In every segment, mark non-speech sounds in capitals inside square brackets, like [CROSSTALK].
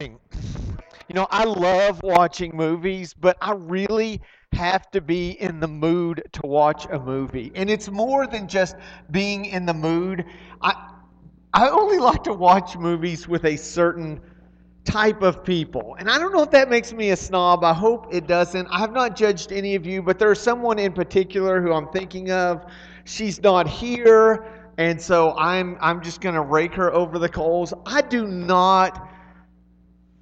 You know, I love watching movies, but I really have to be in the mood to watch a movie. And it's more than just being in the mood. I I only like to watch movies with a certain type of people. And I don't know if that makes me a snob. I hope it doesn't. I have not judged any of you, but there's someone in particular who I'm thinking of. She's not here, and so I'm I'm just going to rake her over the coals. I do not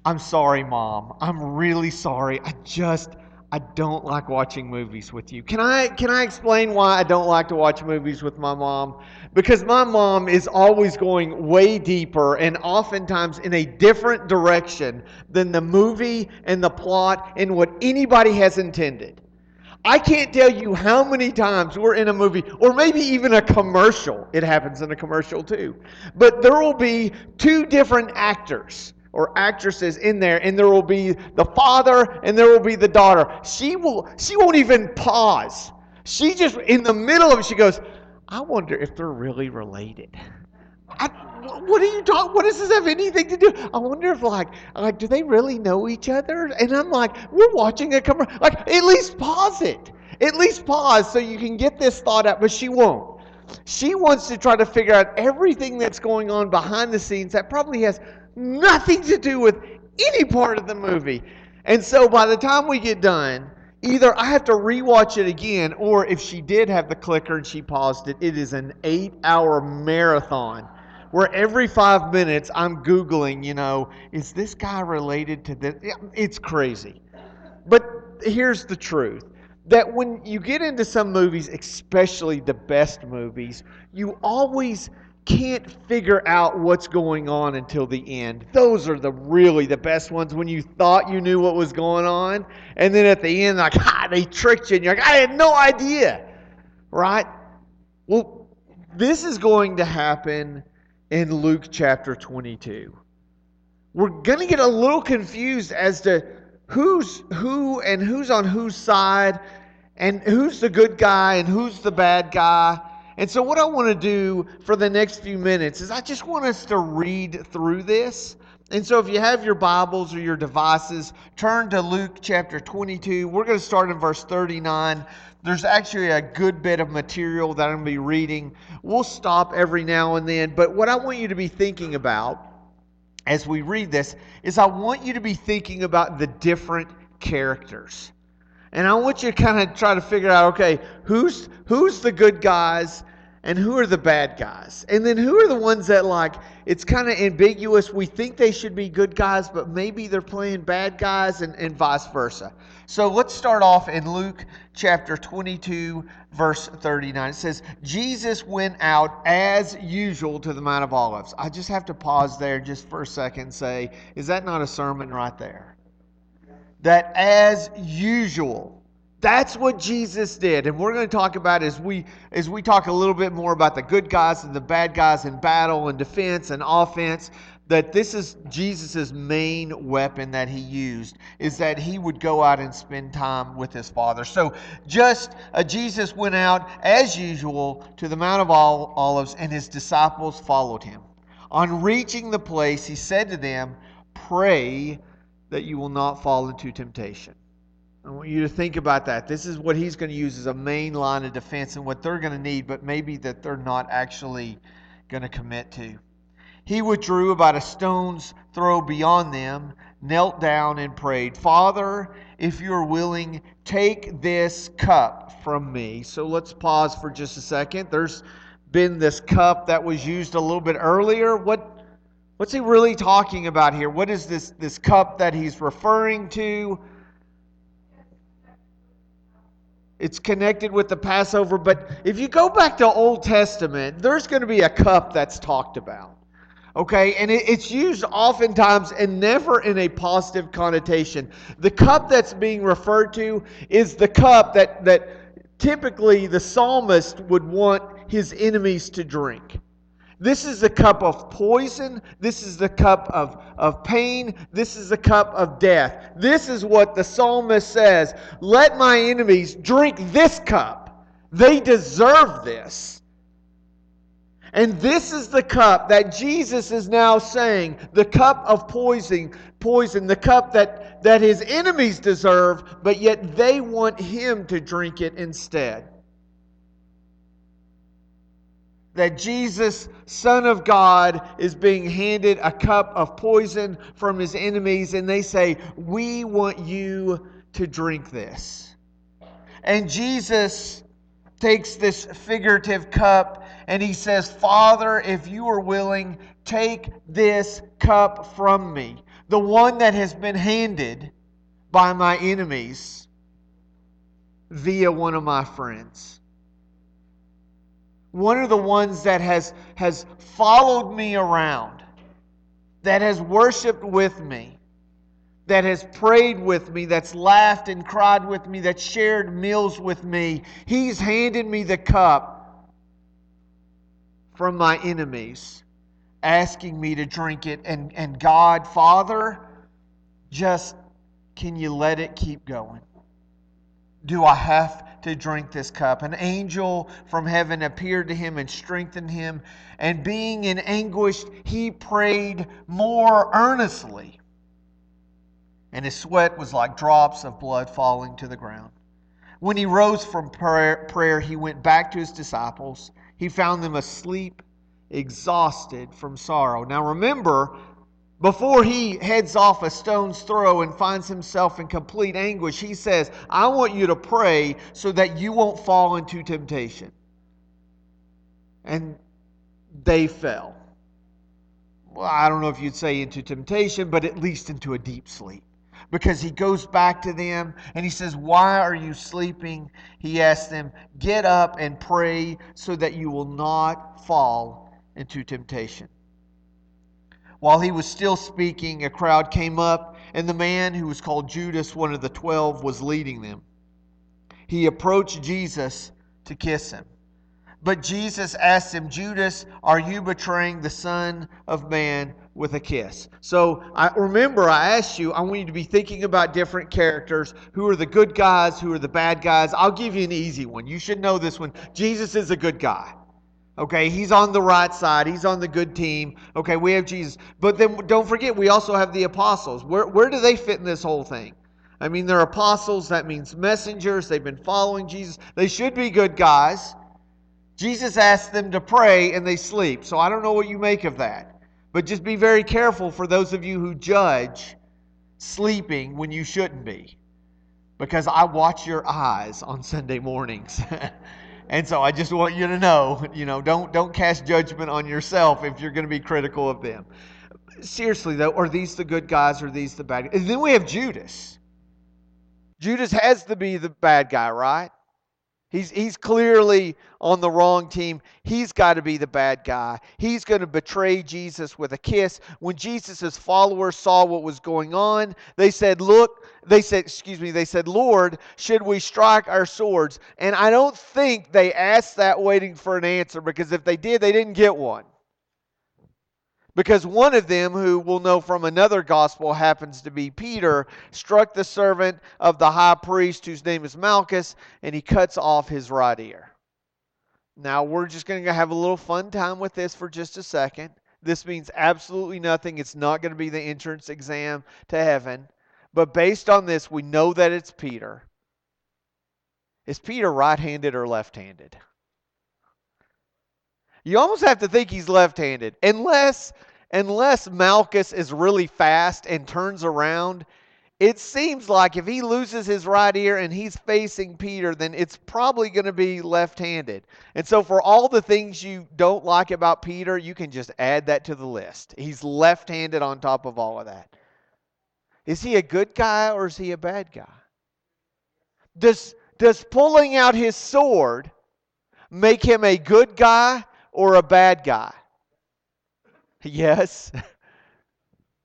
I'm sorry, mom. I'm really sorry. I just I don't like watching movies with you. Can I can I explain why I don't like to watch movies with my mom? Because my mom is always going way deeper and oftentimes in a different direction than the movie and the plot and what anybody has intended. I can't tell you how many times we're in a movie or maybe even a commercial. It happens in a commercial too. But there will be two different actors or actresses in there and there will be the father and there will be the daughter. She will she won't even pause. She just in the middle of it she goes i wonder if they're really related. I, what are you talking what does this have anything to do i wonder if like like do they really know each other? And i'm like we're watching a commercial like at least pause it. At least pause so you can get this thought out but she won't. She wants to try to figure out everything that's going on behind the scenes that probably has nothing to do with any part of the movie. And so by the time we get done, either I have to rewatch it again, or if she did have the clicker and she paused it, it is an eight hour marathon where every five minutes I'm Googling, you know, is this guy related to this? It's crazy. But here's the truth that when you get into some movies, especially the best movies, you always can't figure out what's going on until the end. Those are the really the best ones when you thought you knew what was going on, and then at the end, like, [LAUGHS] ah, they tricked you, and you're like, I had no idea, right? Well, this is going to happen in Luke chapter 22. We're going to get a little confused as to who's who and who's on whose side, and who's the good guy and who's the bad guy and so, what I want to do for the next few minutes is I just want us to read through this. And so, if you have your Bibles or your devices, turn to Luke chapter 22. We're going to start in verse 39. There's actually a good bit of material that I'm going to be reading. We'll stop every now and then. But what I want you to be thinking about as we read this is I want you to be thinking about the different characters. And I want you to kind of try to figure out okay, who's who's the good guys and who are the bad guys? And then who are the ones that, like, it's kind of ambiguous. We think they should be good guys, but maybe they're playing bad guys, and, and vice versa. So let's start off in Luke chapter 22, verse 39. It says, Jesus went out as usual to the Mount of Olives. I just have to pause there just for a second and say, is that not a sermon right there? That as usual that's what Jesus did. And we're going to talk about as we as we talk a little bit more about the good guys and the bad guys in battle and defense and offense that this is Jesus' main weapon that he used is that he would go out and spend time with his father. So just uh, Jesus went out as usual to the Mount of Olives and his disciples followed him. On reaching the place, he said to them, "Pray that you will not fall into temptation." I want you to think about that. This is what he's going to use as a main line of defense and what they're going to need, but maybe that they're not actually going to commit to. He withdrew about a stone's throw beyond them, knelt down, and prayed, Father, if you're willing, take this cup from me. So let's pause for just a second. There's been this cup that was used a little bit earlier. What, what's he really talking about here? What is this, this cup that he's referring to? It's connected with the Passover. But if you go back to Old Testament, there's going to be a cup that's talked about. Okay, and it's used oftentimes and never in a positive connotation. The cup that's being referred to is the cup that, that typically the psalmist would want his enemies to drink. This is the cup of poison. This is the cup of, of pain. This is the cup of death. This is what the psalmist says Let my enemies drink this cup. They deserve this. And this is the cup that Jesus is now saying, the cup of poison, poison, the cup that, that his enemies deserve, but yet they want him to drink it instead. That Jesus, Son of God, is being handed a cup of poison from his enemies, and they say, We want you to drink this. And Jesus takes this figurative cup and he says, Father, if you are willing, take this cup from me, the one that has been handed by my enemies via one of my friends. One of the ones that has, has followed me around, that has worshiped with me, that has prayed with me, that's laughed and cried with me, that shared meals with me. He's handed me the cup from my enemies, asking me to drink it. And, and God, Father, just can you let it keep going? Do I have to drink this cup? An angel from heaven appeared to him and strengthened him. And being in anguish, he prayed more earnestly. And his sweat was like drops of blood falling to the ground. When he rose from prayer, prayer he went back to his disciples he found them asleep, exhausted from sorrow. Now remember, before he heads off a stone's throw and finds himself in complete anguish, he says, I want you to pray so that you won't fall into temptation. And they fell. Well, I don't know if you'd say into temptation, but at least into a deep sleep because he goes back to them and he says, Why are you sleeping? He asks them, Get up and pray so that you will not fall into temptation. While he was still speaking, a crowd came up, and the man who was called Judas, one of the twelve, was leading them. He approached Jesus to kiss him. But Jesus asked him, Judas, are you betraying the Son of Man with a kiss? So I remember I asked you, I want you to be thinking about different characters. Who are the good guys? Who are the bad guys? I'll give you an easy one. You should know this one. Jesus is a good guy. Okay, he's on the right side. He's on the good team. Okay, we have Jesus. But then don't forget, we also have the apostles. Where, where do they fit in this whole thing? I mean, they're apostles. That means messengers. They've been following Jesus. They should be good guys. Jesus asked them to pray and they sleep. So I don't know what you make of that. But just be very careful for those of you who judge sleeping when you shouldn't be. Because I watch your eyes on Sunday mornings. [LAUGHS] and so I just want you to know, you know, don't don't cast judgment on yourself if you're going to be critical of them. Seriously though, are these the good guys or these the bad guys? And then we have Judas. Judas has to be the bad guy, right? He's, he's clearly on the wrong team. He's got to be the bad guy. He's going to betray Jesus with a kiss. When Jesus' followers saw what was going on, they said, Look, they said, excuse me, they said, Lord, should we strike our swords? And I don't think they asked that waiting for an answer because if they did, they didn't get one. Because one of them, who we'll know from another gospel happens to be Peter, struck the servant of the high priest, whose name is Malchus, and he cuts off his right ear. Now, we're just going to have a little fun time with this for just a second. This means absolutely nothing. It's not going to be the entrance exam to heaven. But based on this, we know that it's Peter. Is Peter right handed or left handed? You almost have to think he's left handed, unless unless Malchus is really fast and turns around, it seems like if he loses his right ear and he's facing Peter, then it's probably going to be left handed. And so, for all the things you don't like about Peter, you can just add that to the list. He's left handed on top of all of that. Is he a good guy or is he a bad guy? Does, does pulling out his sword make him a good guy or a bad guy? Yes. [LAUGHS]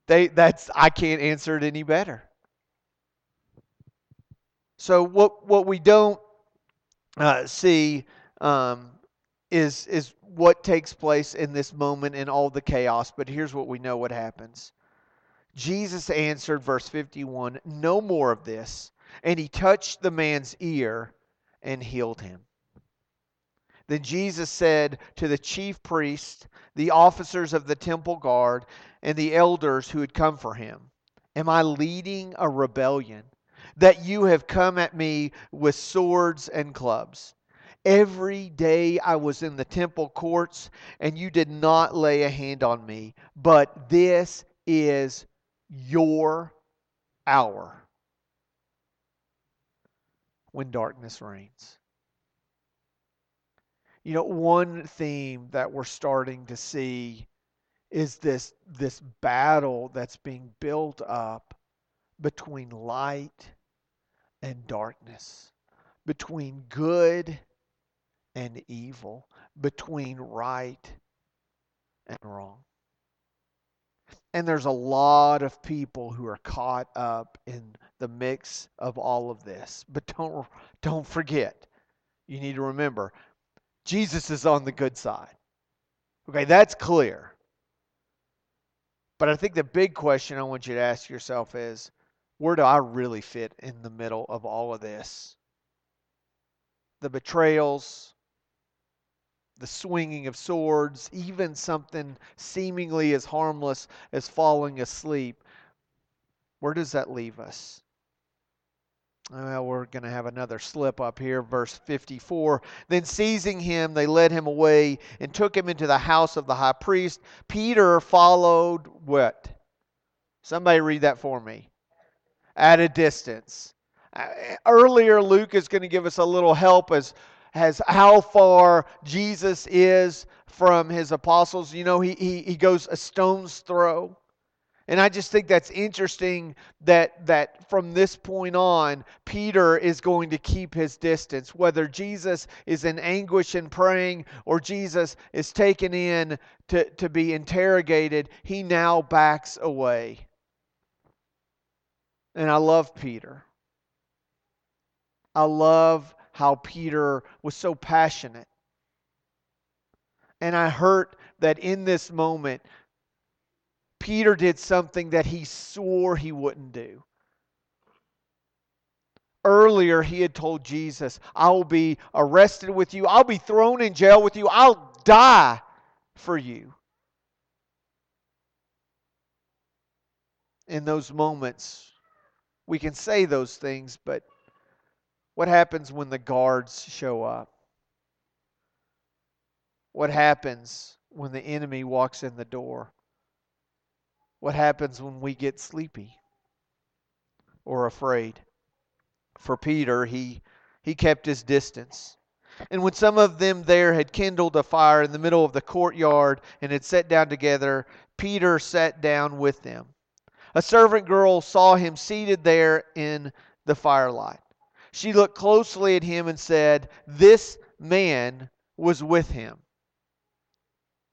They that's I can't answer it any better. So what what we don't uh, see um, is is what takes place in this moment in all the chaos. But here's what we know: what happens. Jesus answered, verse 51, "No more of this." And he touched the man's ear and healed him. Then Jesus said to the chief priests, the officers of the temple guard, and the elders who had come for him, Am I leading a rebellion that you have come at me with swords and clubs? Every day I was in the temple courts, and you did not lay a hand on me. But this is your hour when darkness reigns. You know, one theme that we're starting to see is this this battle that's being built up between light and darkness, between good and evil, between right and wrong. And there's a lot of people who are caught up in the mix of all of this. But don't don't forget. You need to remember Jesus is on the good side. Okay, that's clear. But I think the big question I want you to ask yourself is where do I really fit in the middle of all of this? The betrayals, the swinging of swords, even something seemingly as harmless as falling asleep. Where does that leave us? Well, we're going to have another slip up here, verse 54. Then seizing him, they led him away and took him into the house of the high priest. Peter followed what? Somebody read that for me. At a distance. Uh, earlier, Luke is going to give us a little help as, as how far Jesus is from his apostles. You know, he, he, he goes a stone's throw. And I just think that's interesting that that from this point on, Peter is going to keep his distance. Whether Jesus is in anguish and praying or Jesus is taken in to, to be interrogated, he now backs away. And I love Peter. I love how Peter was so passionate. And I hurt that in this moment, Peter did something that he swore he wouldn't do. Earlier, he had told Jesus, I will be arrested with you, I'll be thrown in jail with you, I'll die for you. In those moments, we can say those things, but what happens when the guards show up? What happens when the enemy walks in the door? What happens when we get sleepy or afraid? For Peter, he, he kept his distance. And when some of them there had kindled a fire in the middle of the courtyard and had sat down together, Peter sat down with them. A servant girl saw him seated there in the firelight. She looked closely at him and said, This man was with him.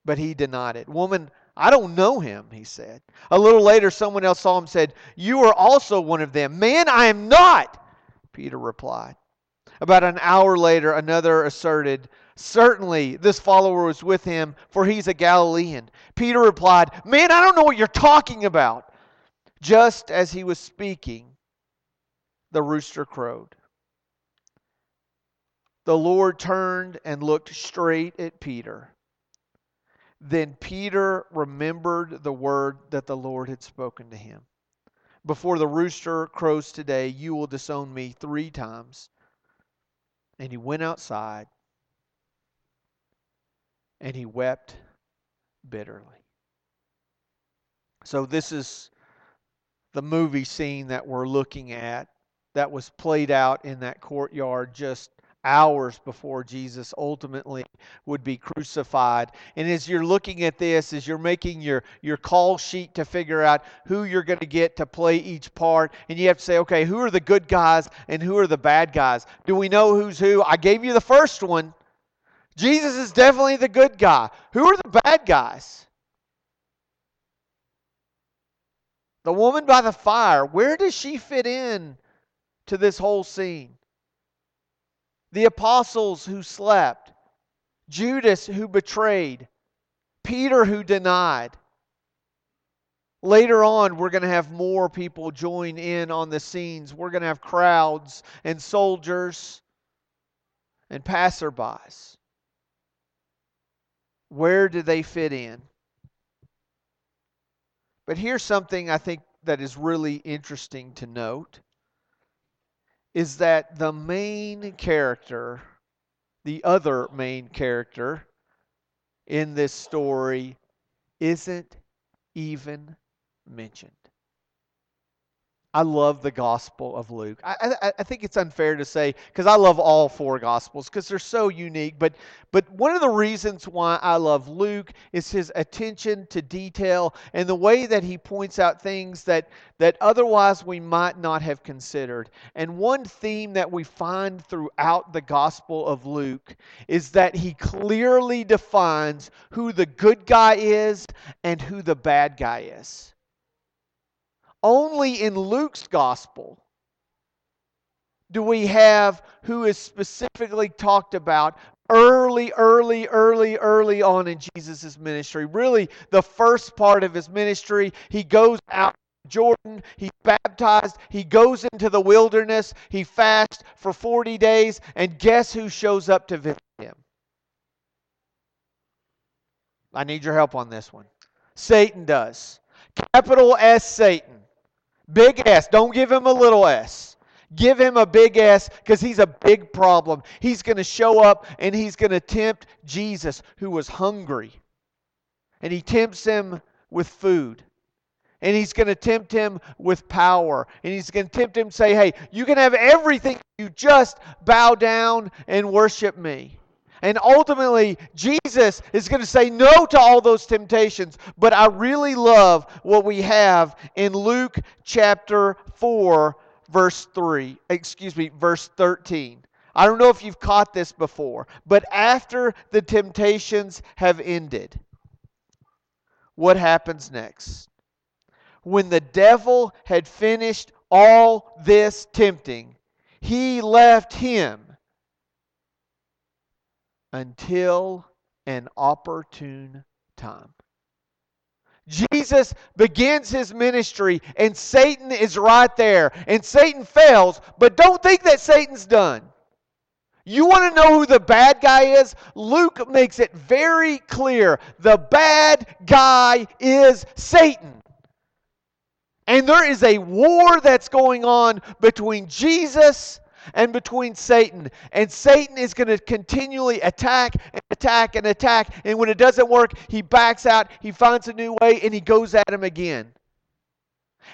But he denied it. Woman, I don't know him, he said. A little later, someone else saw him and said, You are also one of them. Man, I am not, Peter replied. About an hour later, another asserted, Certainly, this follower was with him, for he's a Galilean. Peter replied, Man, I don't know what you're talking about. Just as he was speaking, the rooster crowed. The Lord turned and looked straight at Peter. Then Peter remembered the word that the Lord had spoken to him. Before the rooster crows today, you will disown me three times. And he went outside and he wept bitterly. So, this is the movie scene that we're looking at that was played out in that courtyard just hours before Jesus ultimately would be crucified. And as you're looking at this, as you're making your, your call sheet to figure out who you're going to get to play each part, and you have to say, okay, who are the good guys and who are the bad guys? Do we know who's who? I gave you the first one. Jesus is definitely the good guy. Who are the bad guys? The woman by the fire, where does she fit in to this whole scene? The apostles who slept, Judas who betrayed, Peter who denied. Later on, we're going to have more people join in on the scenes. We're going to have crowds and soldiers and passerbys. Where do they fit in? But here's something I think that is really interesting to note is that the main character, the other main character in this story, isn't even mentioned. I love the Gospel of Luke. I, I, I think it's unfair to say because I love all four Gospels because they're so unique. But but one of the reasons why I love Luke is his attention to detail and the way that he points out things that that otherwise we might not have considered. And one theme that we find throughout the Gospel of Luke is that he clearly defines who the good guy is and who the bad guy is. Only in Luke's gospel do we have who is specifically talked about early, early, early, early on in Jesus' ministry. Really, the first part of his ministry, he goes out to Jordan, he's baptized, he goes into the wilderness, he fasts for 40 days, and guess who shows up to visit him? I need your help on this one. Satan does. Capital S Satan. Big S. Don't give him a little s. Give him a big S because he's a big problem. He's going to show up and he's going to tempt Jesus, who was hungry. And he tempts him with food. And he's going to tempt him with power. And he's going to tempt him say, hey, you can have everything. You just bow down and worship me. And ultimately, Jesus is going to say no to all those temptations. But I really love what we have in Luke chapter 4, verse 3. Excuse me, verse 13. I don't know if you've caught this before, but after the temptations have ended, what happens next? When the devil had finished all this tempting, he left him until an opportune time. Jesus begins his ministry, and Satan is right there. And Satan fails, but don't think that Satan's done. You want to know who the bad guy is? Luke makes it very clear. The bad guy is Satan. And there is a war that's going on between Jesus and between Satan. And Satan is going to continually attack and attack and attack. And when it doesn't work, he backs out, he finds a new way, and he goes at him again.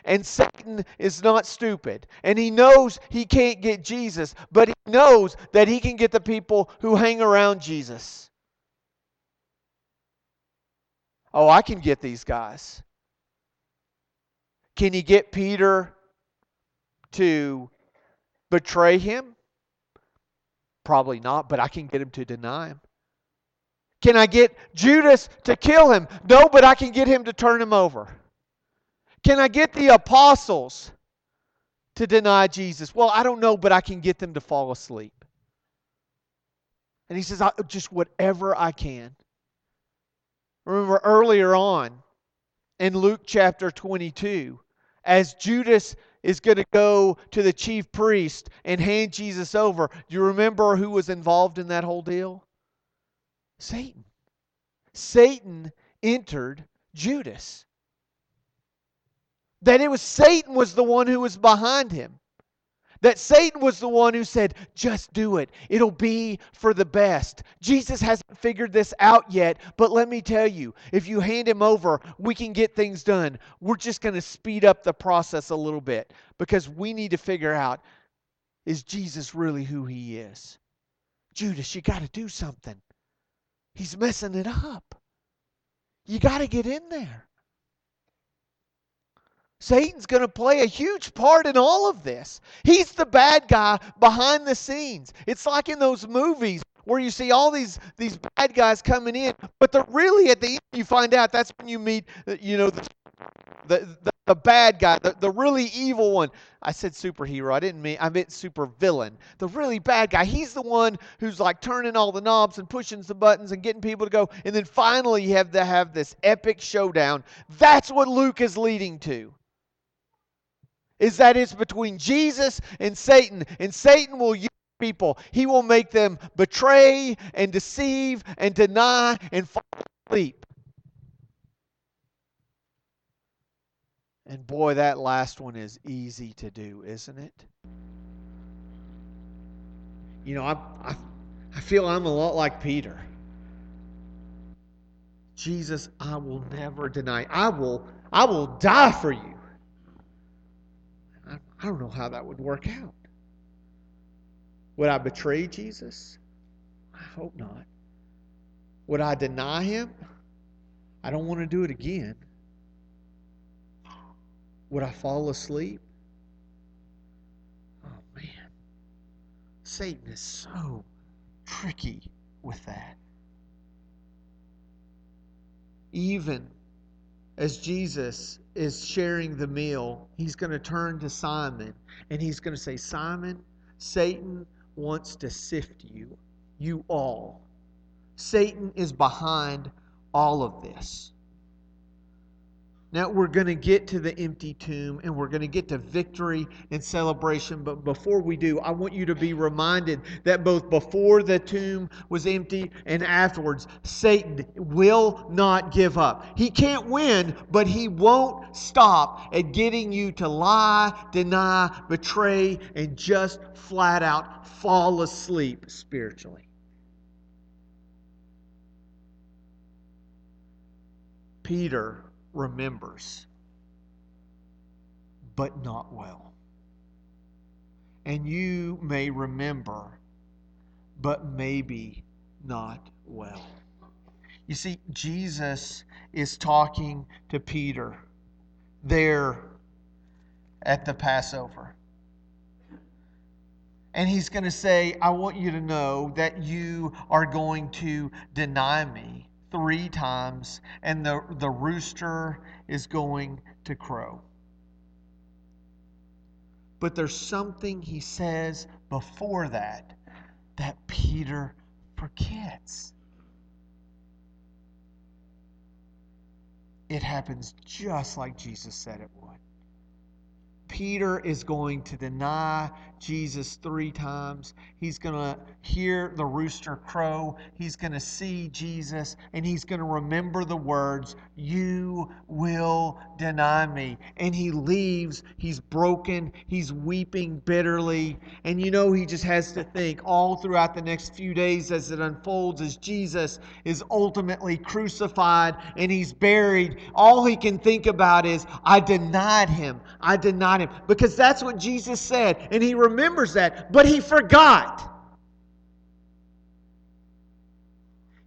And Satan is not stupid. And he knows he can't get Jesus, but he knows that he can get the people who hang around Jesus. Oh, I can get these guys. Can he get Peter to betray him? Probably not, but I can get him to deny him. Can I get Judas to kill him? No, but I can get him to turn him over. Can I get the apostles to deny Jesus? Well, I don't know, but I can get them to fall asleep. And he says, just whatever I can. Remember earlier on in Luke chapter 22, as Judas is going to go to the chief priest and hand Jesus over. Do you remember who was involved in that whole deal? Satan. Satan entered Judas. That it was Satan was the one who was behind him. That Satan was the one who said, just do it. It'll be for the best. Jesus hasn't figured this out yet, but let me tell you, if you hand him over, we can get things done. We're just going to speed up the process a little bit because we need to figure out is Jesus really who he is? Judas, you got to do something. He's messing it up. You got to get in there. Satan's going to play a huge part in all of this. He's the bad guy behind the scenes. It's like in those movies where you see all these these bad guys coming in, but they're really at the end you find out that's when you meet uh, you know the the, the, the bad guy, the, the really evil one. I said superhero. I didn't mean I meant super villain. The really bad guy. He's the one who's like turning all the knobs and pushing the buttons and getting people to go. And then finally you have to have this epic showdown. That's what Luke is leading to is that it's between Jesus and Satan, and Satan will use people. He will make them betray and deceive and deny and fall asleep. And boy, that last one is easy to do, isn't it? You know, I, I, I feel I'm a lot like Peter. Jesus, I will never deny. I will, I will die for you. I, don't know how that would work out. Would I betray Jesus? I hope not. Would I deny him? I don't want to do it again. Would I fall asleep? Oh, man. Satan is so tricky with that. Even as Jesus is sharing the meal, he's going to turn to Simon and he's going to say, Simon, Satan wants to sift you, you all. Satan is behind all of this. Now we're going to get to the empty tomb and we're going to get to victory and celebration. But before we do, I want you to be reminded that both before the tomb was empty and afterwards, Satan will not give up. He can't win, but he won't stop at getting you to lie, deny, betray, and just flat out fall asleep spiritually. Peter remembers, but not well. And you may remember, but maybe not well. You see, Jesus is talking to Peter there at the Passover. And he's going to say, I want you to know that you are going to deny me three times, and the, the rooster is going to crow. But there's something he says before that that Peter forgets. It happens just like Jesus said it would. Peter is going to deny Jesus three times. He's going to hear the rooster crow. He's going to see Jesus, and he's going to remember the words, You will deny me. And he leaves. He's broken. He's weeping bitterly. And you know, he just has to think all throughout the next few days as it unfolds, as Jesus is ultimately crucified and he's buried. All he can think about is, I denied him. I denied him. Because that's what Jesus said. And he remembers that, but he forgot.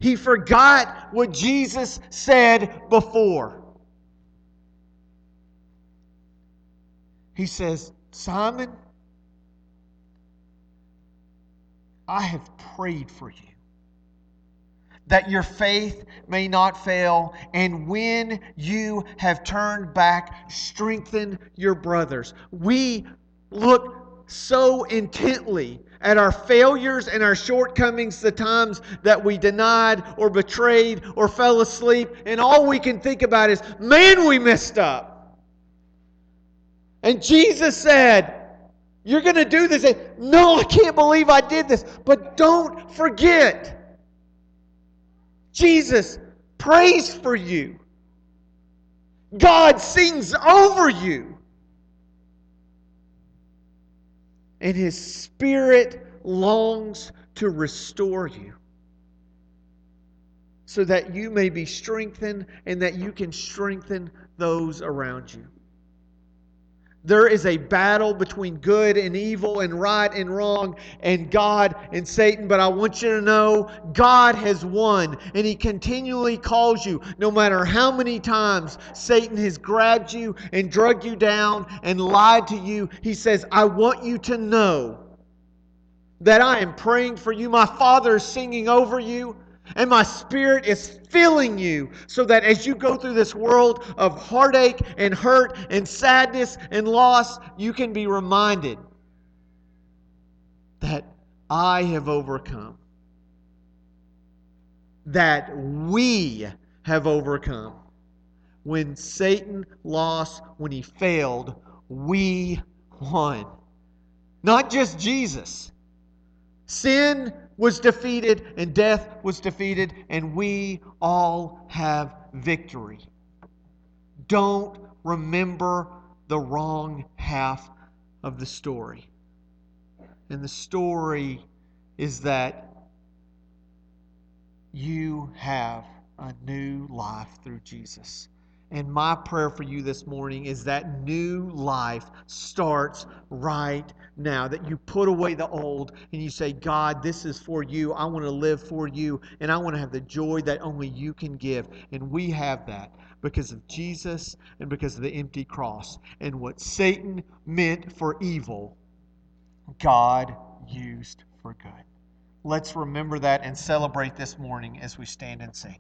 He forgot what Jesus said before. He says, Simon, I have prayed for you that your faith may not fail, and when you have turned back, strengthen your brothers. We look so intently at our failures and our shortcomings, the times that we denied or betrayed or fell asleep, and all we can think about is, man, we messed up. And Jesus said, You're going to do this. No, I can't believe I did this. But don't forget, Jesus prays for you, God sings over you. And his spirit longs to restore you so that you may be strengthened and that you can strengthen those around you. There is a battle between good and evil and right and wrong and God and Satan. But I want you to know God has won and He continually calls you. No matter how many times Satan has grabbed you and drug you down and lied to you, He says, I want you to know that I am praying for you. My Father is singing over you. And my spirit is filling you so that as you go through this world of heartache and hurt and sadness and loss, you can be reminded that I have overcome. That we have overcome. When Satan lost, when he failed, we won. Not just Jesus, Sin was defeated and death was defeated, and we all have victory. Don't remember the wrong half of the story. And the story is that you have a new life through Jesus. And my prayer for you this morning is that new life starts right now. That you put away the old and you say, God, this is for you. I want to live for you. And I want to have the joy that only you can give. And we have that because of Jesus and because of the empty cross. And what Satan meant for evil, God used for good. Let's remember that and celebrate this morning as we stand and sing.